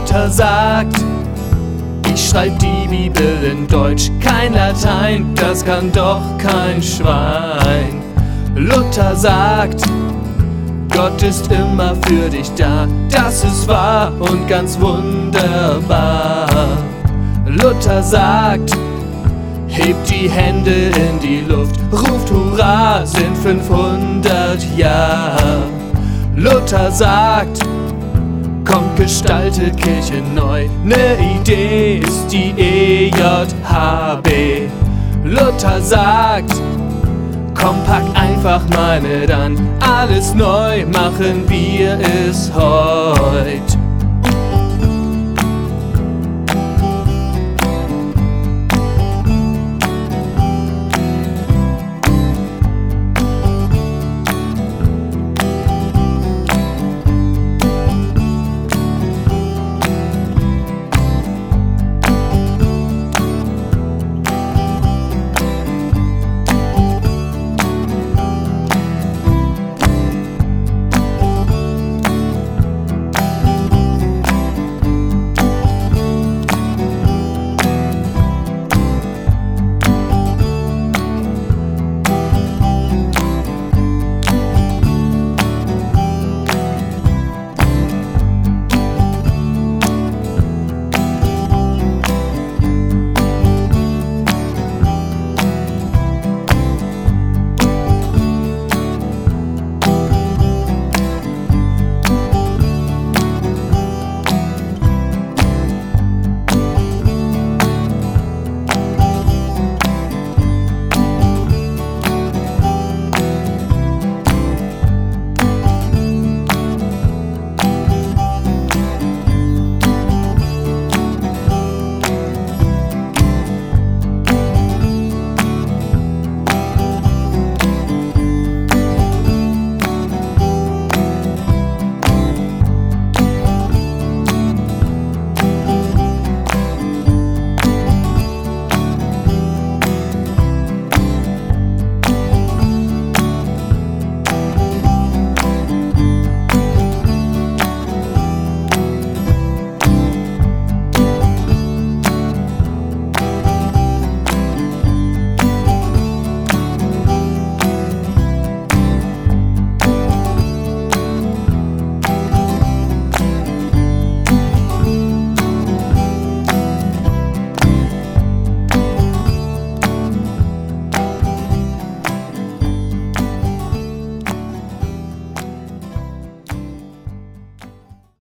Luther sagt, ich schreib die Bibel in Deutsch, kein Latein, das kann doch kein Schwein. Luther sagt, Gott ist immer für dich da, das ist wahr und ganz wunderbar. Luther sagt, hebt die Hände in die Luft, ruft Hurra, sind 500 Jahre. Luther sagt, kommt gestaltet Kirche neu, ne Idee ist die EJHB. Luther sagt, Komm, pack einfach mit an. Alles neu machen wir es heute.